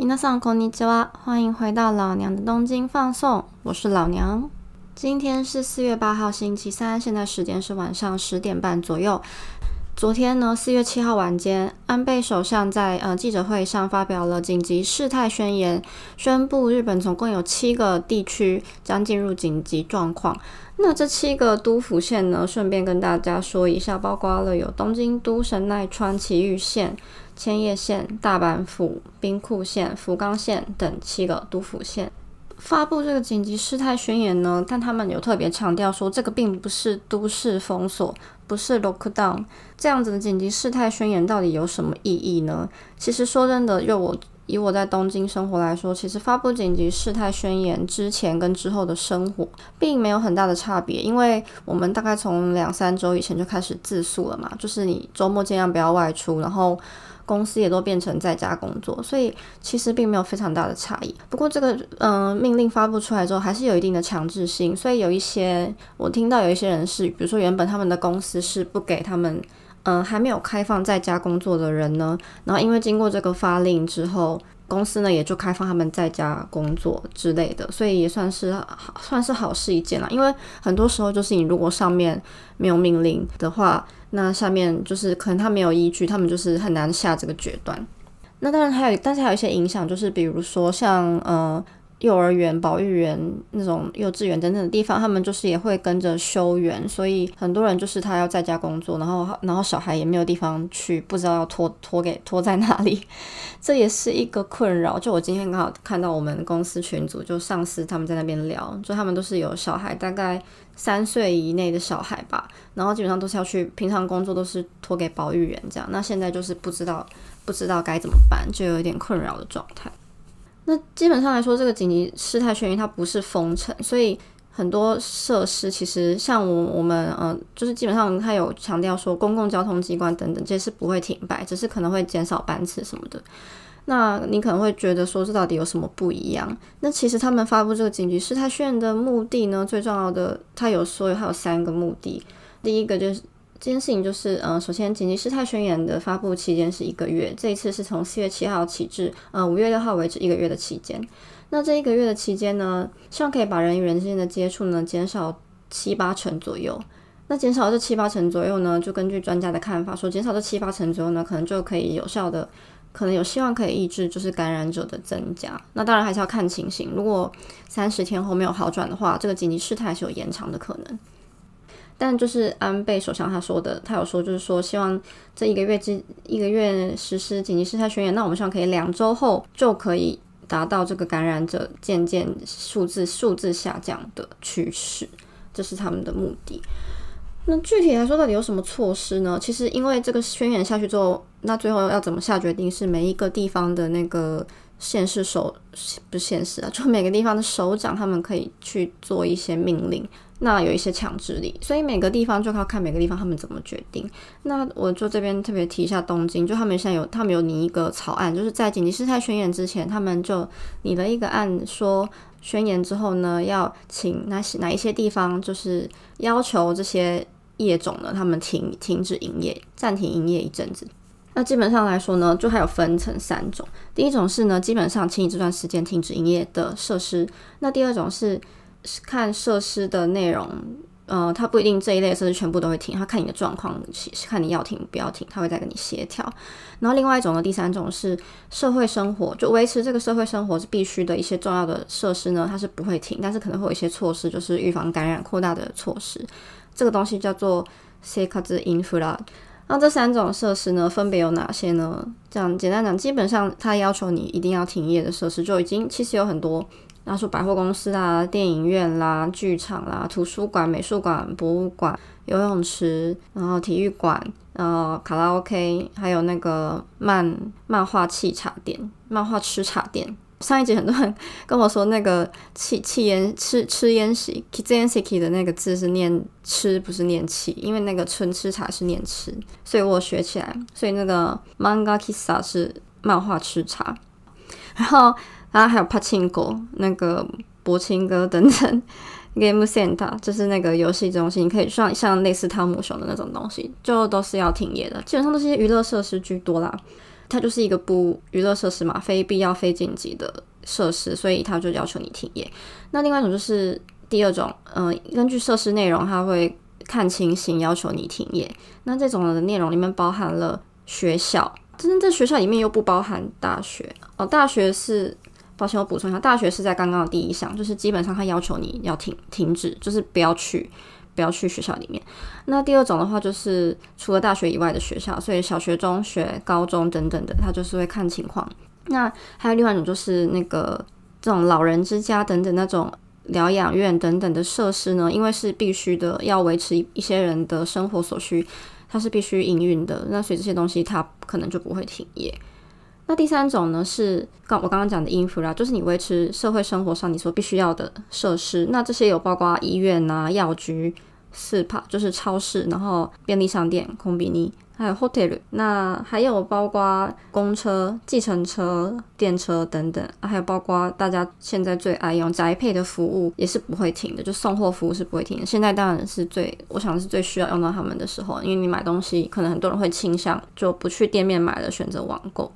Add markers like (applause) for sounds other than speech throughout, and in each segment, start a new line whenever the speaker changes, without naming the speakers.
皆さんこんにちは，欢迎回到老娘的东京放送，我是老娘。今天是四月八号，星期三，现在时间是晚上十点半左右。昨天呢，四月七号晚间，安倍首相在呃记者会上发表了紧急事态宣言，宣布日本总共有七个地区将进入紧急状况。那这七个都府县呢，顺便跟大家说一下，包括了有东京都、神奈川、埼玉县。 千叶县、大阪府、兵库县、福冈县等七个都府县发布这个紧急事态宣言呢，但他们有特别强调说，这个并不是都市封锁，不是 lockdown 这样子的紧急事态宣言到底有什么意义呢？其实说真的，就我以我在东京生活来说，其实发布紧急事态宣言之前跟之后的生活并没有很大的差别，因为我们大概从两三周以前就开始自诉了嘛，就是你周末尽量不要外出，然后。公司也都变成在家工作，所以其实并没有非常大的差异。不过这个嗯命令发布出来之后，还是有一定的强制性，所以有一些我听到有一些人是，比如说原本他们的公司是不给他们嗯还没有开放在家工作的人呢，然后因为经过这个发令之后。公司呢也就开放他们在家工作之类的，所以也算是算是好事一件啦。因为很多时候就是你如果上面没有命令的话，那下面就是可能他没有依据，他们就是很难下这个决断。那当然还有，但是还有一些影响，就是比如说像呃。幼儿园、保育园那种幼稚园等等的地方，他们就是也会跟着休园，所以很多人就是他要在家工作，然后然后小孩也没有地方去，不知道要托托给托在哪里，这也是一个困扰。就我今天刚好看到我们公司群组，就上司他们在那边聊，就他们都是有小孩，大概三岁以内的小孩吧，然后基本上都是要去，平常工作都是托给保育员这样，那现在就是不知道不知道该怎么办，就有一点困扰的状态。那基本上来说，这个紧急事态宣言它不是封城，所以很多设施其实像我我们嗯，就是基本上它有强调说公共交通机关等等这些是不会停摆，只是可能会减少班次什么的。那你可能会觉得说这到底有什么不一样？那其实他们发布这个紧急事态宣言的目的呢，最重要的它有说它有三个目的，第一个就是。这件事情就是，呃，首先紧急事态宣言的发布期间是一个月，这一次是从四月七号起至，呃，五月六号为止一个月的期间。那这一个月的期间呢，希望可以把人与人之间的接触呢减少七八成左右。那减少这七八成左右呢，就根据专家的看法说，减少这七八成左右呢，可能就可以有效的，可能有希望可以抑制就是感染者的增加。那当然还是要看情形，如果三十天后没有好转的话，这个紧急事态是有延长的可能。但就是安倍首相他说的，他有说就是说希望这一个月之一个月实施紧急事态宣言，那我们希望可以两周后就可以达到这个感染者渐渐数字数字下降的趋势，这是他们的目的。那具体来说，到底有什么措施呢？其实因为这个宣言下去之后，那最后要怎么下决定是每一个地方的那个县市首不是县市啊，就每个地方的首长他们可以去做一些命令。那有一些强制力，所以每个地方就靠看每个地方他们怎么决定。那我就这边特别提一下东京，就他们现在有他们有拟一个草案，就是在紧急事态宣言之前，他们就拟了一个案，说宣言之后呢，要请哪些哪一些地方，就是要求这些业种呢，他们停停止营业，暂停营业一阵子。那基本上来说呢，就还有分成三种，第一种是呢，基本上请你这段时间停止营业的设施。那第二种是。看设施的内容，呃，他不一定这一类设施全部都会停，他看你的状况，看你要停不要停，他会再跟你协调。然后另外一种呢，第三种是社会生活，就维持这个社会生活是必须的一些重要的设施呢，它是不会停，但是可能会有一些措施，就是预防感染扩大的措施。这个东西叫做 s e c a z infra。那这三种设施呢，分别有哪些呢？这样简单讲，基本上它要求你一定要停业的设施，就已经其实有很多。然后说百货公司啊、电影院啦、剧场啦、图书馆、美术馆、博物馆、游泳池，然后体育馆，然后卡拉 OK，还有那个漫漫画气茶店、漫画吃茶店。上一集很多人 (laughs) 跟我说，那个气气烟吃吃烟喜 k i z e n s i k i 的那个字是念吃，不是念气，因为那个春吃茶是念吃，所以我学起来。所以那个 Manga Kissa 是漫画吃茶，然后。然后还有帕青狗、那个博青哥等等，(laughs) Game Center 就是那个游戏中心，可以像像类似汤姆熊的那种东西，就都是要停业的。基本上都是些娱乐设施居多啦。它就是一个不娱乐设施嘛，非必要、非紧急的设施，所以它就要求你停业。那另外一种就是第二种，嗯，根据设施内容，它会看情形要求你停业。那这种的内容里面包含了学校，但是这学校里面又不包含大学哦。大学是，抱歉，我补充一下，大学是在刚刚的第一项，就是基本上它要求你要停停止，就是不要去。不要去学校里面。那第二种的话，就是除了大学以外的学校，所以小学、中学、高中等等的，它就是会看情况。那还有另外一种，就是那个这种老人之家等等那种疗养院等等的设施呢，因为是必须的，要维持一些人的生活所需，它是必须营运的。那所以这些东西它可能就不会停业。那第三种呢，是刚我刚刚讲的 infra，就是你维持社会生活上你所必须要的设施。那这些有包括医院啊、药局、super 就是超市，然后便利商店、空比尼，还有 hotel。那还有包括公车、计程车、电车等等，还有包括大家现在最爱用宅配的服务，也是不会停的，就送货服务是不会停的。现在当然是最，我想是最需要用到他们的时候，因为你买东西，可能很多人会倾向就不去店面买了，选择网购。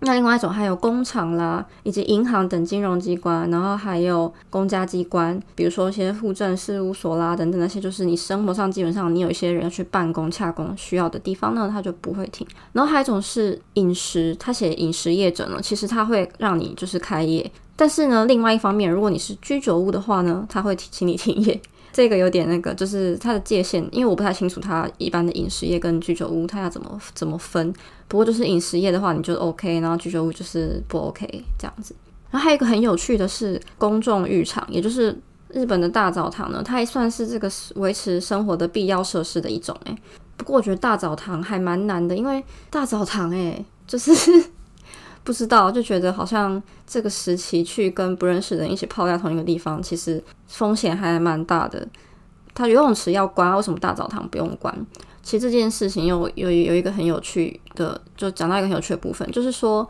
那另外一种还有工厂啦，以及银行等金融机关，然后还有公家机关，比如说一些户政事务所啦等等那些，就是你生活上基本上你有一些人要去办公、洽公需要的地方呢，它就不会停。然后还有一种是饮食，他写饮食业者呢，其实他会让你就是开业，但是呢，另外一方面，如果你是居酒屋的话呢，他会请你停业。这个有点那个，就是它的界限，因为我不太清楚它一般的饮食业跟居酒屋它要怎么怎么分。不过就是饮食业的话，你就 OK，然后居酒屋就是不 OK 这样子。然后还有一个很有趣的是公众浴场，也就是日本的大澡堂呢，它也算是这个维持生活的必要设施的一种。诶，不过我觉得大澡堂还蛮难的，因为大澡堂诶，就是。不知道，就觉得好像这个时期去跟不认识的人一起泡在同一个地方，其实风险还蛮大的。他游泳池要关，为什么大澡堂不用关？其实这件事情有有有一个很有趣的，就讲到一个很有趣的部分，就是说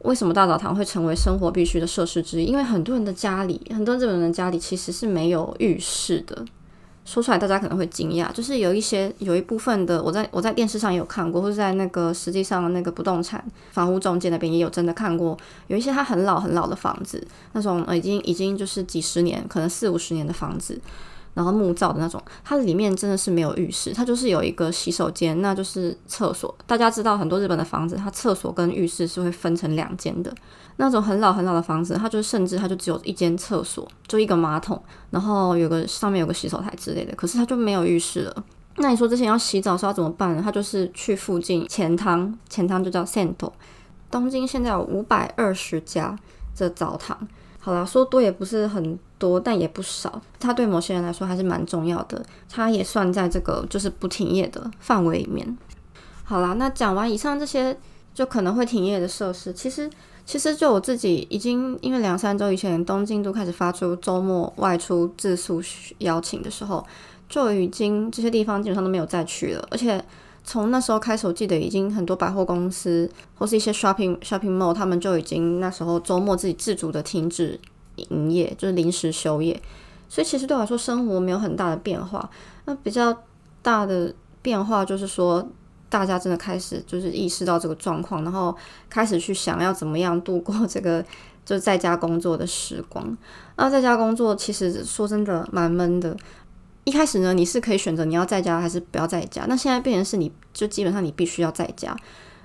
为什么大澡堂会成为生活必须的设施之一？因为很多人的家里，很多日本人的家里其实是没有浴室的。说出来大家可能会惊讶，就是有一些有一部分的，我在我在电视上也有看过，或者在那个实际上那个不动产房屋中介那边也有真的看过，有一些它很老很老的房子，那种已经已经就是几十年，可能四五十年的房子。然后木造的那种，它里面真的是没有浴室，它就是有一个洗手间，那就是厕所。大家知道很多日本的房子，它厕所跟浴室是会分成两间的。那种很老很老的房子，它就甚至它就只有一间厕所，就一个马桶，然后有个上面有个洗手台之类的，可是它就没有浴室了。那你说之前要洗澡是要怎么办呢？它就是去附近钱汤，钱汤就叫 Sento。东京现在有五百二十家的澡堂。好了，说多也不是很多，但也不少。它对某些人来说还是蛮重要的，它也算在这个就是不停业的范围里面。好啦，那讲完以上这些就可能会停业的设施，其实其实就我自己已经因为两三周以前东京都开始发出周末外出自宿邀请的时候，就已经这些地方基本上都没有再去了，而且。从那时候开始，我记得已经很多百货公司或是一些 shopping shopping mall，他们就已经那时候周末自己自主的停止营业，就是临时休业。所以其实对我来说，生活没有很大的变化。那比较大的变化就是说，大家真的开始就是意识到这个状况，然后开始去想要怎么样度过这个 (laughs) 就在家工作的时光。那在家工作其实说真的蛮闷的。一开始呢，你是可以选择你要在家还是不要在家。那现在变成是你就基本上你必须要在家，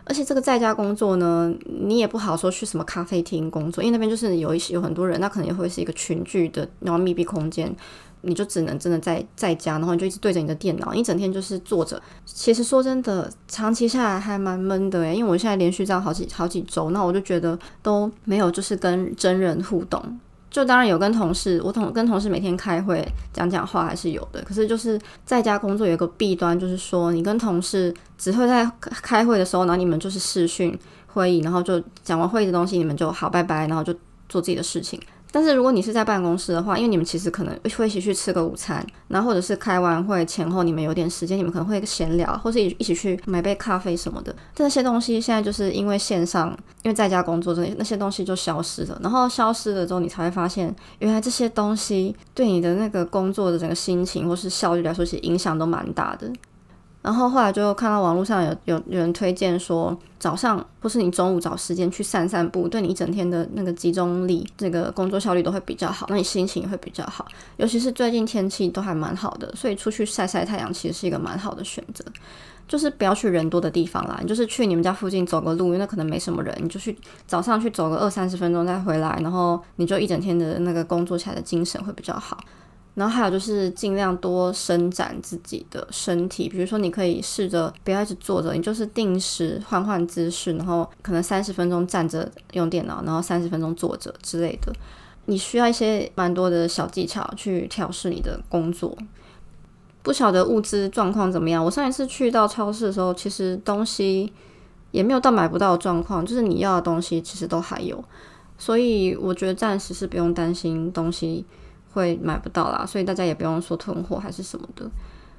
而且这个在家工作呢，你也不好说去什么咖啡厅工作，因为那边就是有一些有很多人，那可能也会是一个群聚的然后密闭空间，你就只能真的在在家，然后你就一直对着你的电脑，一整天就是坐着。其实说真的，长期下来还蛮闷的诶，因为我现在连续这样好几好几周，那我就觉得都没有就是跟真人互动。就当然有跟同事，我同跟同事每天开会讲讲话还是有的。可是就是在家工作有个弊端，就是说你跟同事只会在开会的时候，然后你们就是视讯会议，然后就讲完会议的东西，你们就好拜拜，然后就做自己的事情。但是如果你是在办公室的话，因为你们其实可能会一起去吃个午餐，然后或者是开完会前后你们有点时间，你们可能会闲聊，或是一一起去买杯咖啡什么的。这些东西现在就是因为线上，因为在家工作，这那些东西就消失了。然后消失了之后，你才会发现，原来这些东西对你的那个工作的整个心情或是效率来说，其实影响都蛮大的。然后后来就看到网络上有有有人推荐说，早上或是你中午找时间去散散步，对你一整天的那个集中力、这个工作效率都会比较好，那你心情也会比较好。尤其是最近天气都还蛮好的，所以出去晒晒太阳其实是一个蛮好的选择。就是不要去人多的地方啦，你就是去你们家附近走个路，因为那可能没什么人，你就去早上去走个二三十分钟再回来，然后你就一整天的那个工作起来的精神会比较好。然后还有就是尽量多伸展自己的身体，比如说你可以试着不要一直坐着，你就是定时换换姿势，然后可能三十分钟站着用电脑，然后三十分钟坐着之类的。你需要一些蛮多的小技巧去调试你的工作。不晓得物资状况怎么样？我上一次去到超市的时候，其实东西也没有到买不到的状况，就是你要的东西其实都还有，所以我觉得暂时是不用担心东西。会买不到啦，所以大家也不用说囤货还是什么的，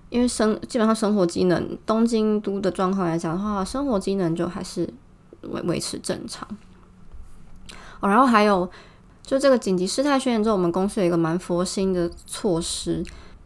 因为生基本上生活机能，东京都的状况来讲的话，生活机能就还是维维持正常。哦，然后还有就这个紧急事态宣言之后，我们公司有一个蛮佛心的措施，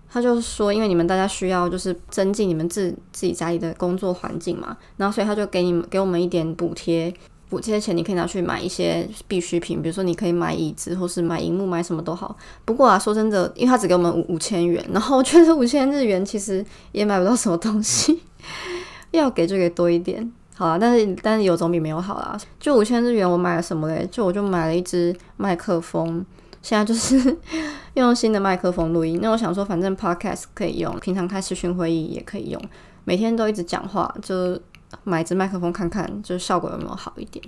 他就是说，因为你们大家需要就是增进你们自自己家里的工作环境嘛，然后所以他就给你们给我们一点补贴。补这些钱，你可以拿去买一些必需品，比如说你可以买椅子，或是买荧幕，买什么都好。不过啊，说真的，因为他只给我们五五千元，然后我觉得五千日元其实也买不到什么东西，(laughs) 要给就给多一点，好啦，但是但是有总比没有好啦。就五千日元，我买了什么嘞？就我就买了一支麦克风，现在就是 (laughs) 用新的麦克风录音。那我想说，反正 podcast 可以用，平常开视讯会议也可以用，每天都一直讲话就。买支麦克风看看，就是效果有没有好一点。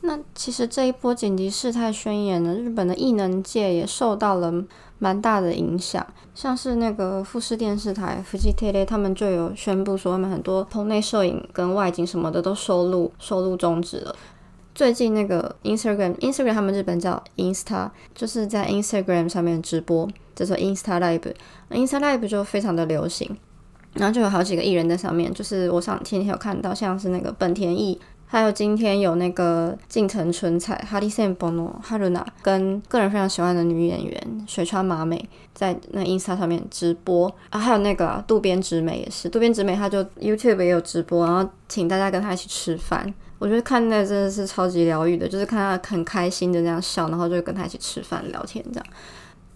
那其实这一波紧急事态宣言呢，日本的艺能界也受到了蛮大的影响。像是那个富士电视台、富士 TV，他们就有宣布说，他们很多棚内摄影跟外景什么的都收录收录终止了。最近那个 Instagram，Instagram 他们日本叫 Insta，就是在 Instagram 上面直播，叫做 Insta Live，Insta Live 就非常的流行。然后就有好几个艺人在上面，就是我上天天有看到，像是那个本田翼，还有今天有那个近藤春菜、哈利森波诺、哈鲁娜，跟个人非常喜欢的女演员水川麻美在那 Insta 上面直播。啊，还有那个渡边直美也是，渡边直美她就 YouTube 也有直播，然后请大家跟她一起吃饭，我觉得看那真的是超级疗愈的，就是看她很开心的那样笑，然后就跟她一起吃饭聊天，这样。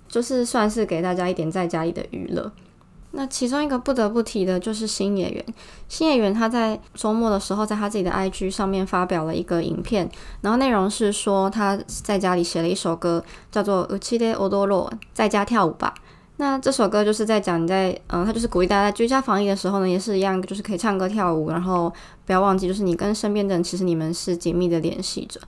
就是算是给大家一点在家里的娱乐。那其中一个不得不提的就是新演员，新演员他在周末的时候，在他自己的 IG 上面发表了一个影片，然后内容是说他在家里写了一首歌，叫做《u c h i de Odoro》，在家跳舞吧。那这首歌就是在讲你在，嗯，他就是鼓励大家在居家防疫的时候呢，也是一样，就是可以唱歌跳舞，然后不要忘记，就是你跟身边的人，其实你们是紧密的联系着。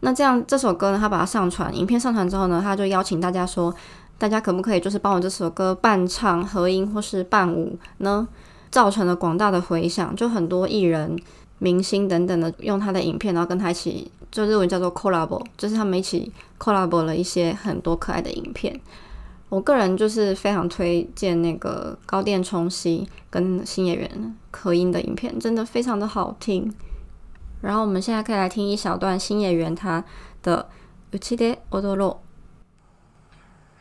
那这样这首歌呢，他把它上传，影片上传之后呢，他就邀请大家说。大家可不可以就是帮我这首歌伴唱、合音或是伴舞呢？造成了广大的回响，就很多艺人、明星等等的用他的影片，然后跟他一起，就日文叫做 collab，就是他们一起 collab 了一些很多可爱的影片。我个人就是非常推荐那个高电冲希跟新演员合音的影片，真的非常的好听。然后我们现在可以来听一小段新演员他的《うちで踊ろう》。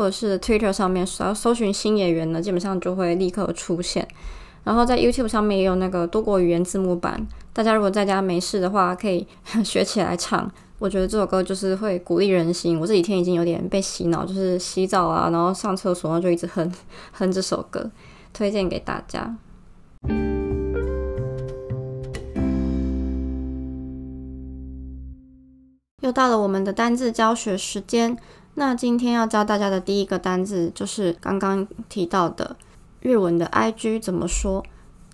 或者是 Twitter 上面，只要搜寻新演员呢，基本上就会立刻出现。然后在 YouTube 上面也有那个多国语言字幕版，大家如果在家没事的话，可以 (laughs) 学起来唱。我觉得这首歌就是会鼓励人心。我这几天已经有点被洗脑，就是洗澡啊，然后上厕所，然后就一直哼 (laughs) 哼这首歌，推荐给大家。又到了我们的单字教学时间。那今天要教大家的第一个单字就是刚刚提到的日文的 I G 怎么说？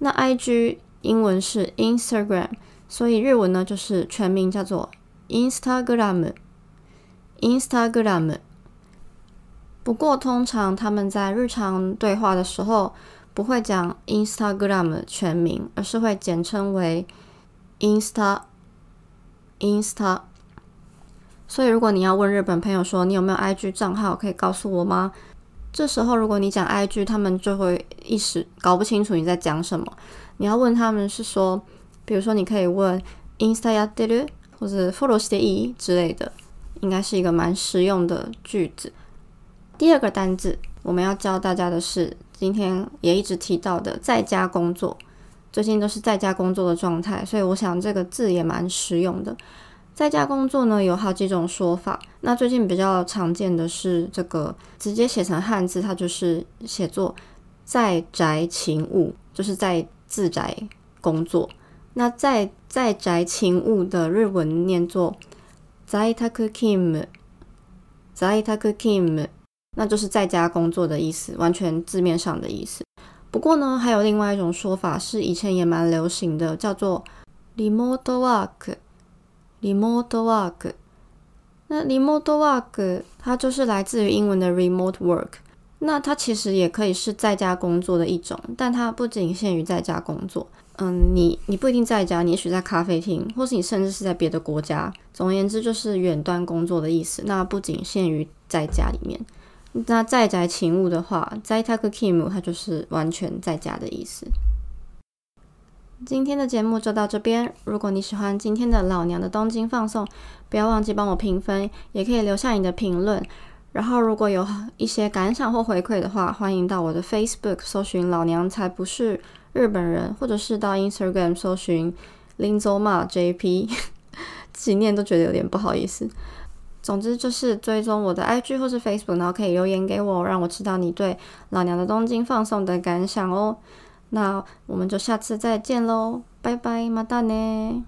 那 I G 英文是 Instagram，所以日文呢就是全名叫做 Instagram。Instagram。不过通常他们在日常对话的时候不会讲 Instagram 全名，而是会简称为 Insta，Insta。所以如果你要问日本朋友说你有没有 IG 账号，可以告诉我吗？这时候如果你讲 IG，他们就会一时搞不清楚你在讲什么。你要问他们是说，比如说你可以问 Insta やってる或者 Follow していい之类的，应该是一个蛮实用的句子。第二个单字我们要教大家的是，今天也一直提到的在家工作。最近都是在家工作的状态，所以我想这个字也蛮实用的。 在家工作呢有好几种说法，那最近比较常见的是这个直接写成汉字，它就是写作在宅勤务，就是在自宅工作。那在在宅勤务的日文念作在宅勤務，在宅勤務，那就是在家工作的意思，完全字面上的意思。不过呢，还有另外一种说法是以前也蛮流行的，叫做 remote work。Remote work。那 remote work 它就是来自于英文的 remote work。那它其实也可以是在家工作的一种，但它不仅限于在家工作。嗯，你你不一定在家，你也许在咖啡厅，或是你甚至是在别的国家。总而言之，就是远端工作的意思。那不仅限于在家里面。那在宅勤务的话，在宅勤務它就是完全在家的意思。今天的节目就到这边。如果你喜欢今天的老娘的东京放送，不要忘记帮我评分，也可以留下你的评论。然后如果有一些感想或回馈的话，欢迎到我的 Facebook 搜寻“老娘才不是日本人”，或者是到 Instagram 搜寻林周骂 jp”，自己念都觉得有点不好意思。总之就是追踪我的 IG 或是 Facebook，然后可以留言给我，让我知道你对老娘的东京放送的感想哦。那我们就下次再见喽，拜拜，马达呢。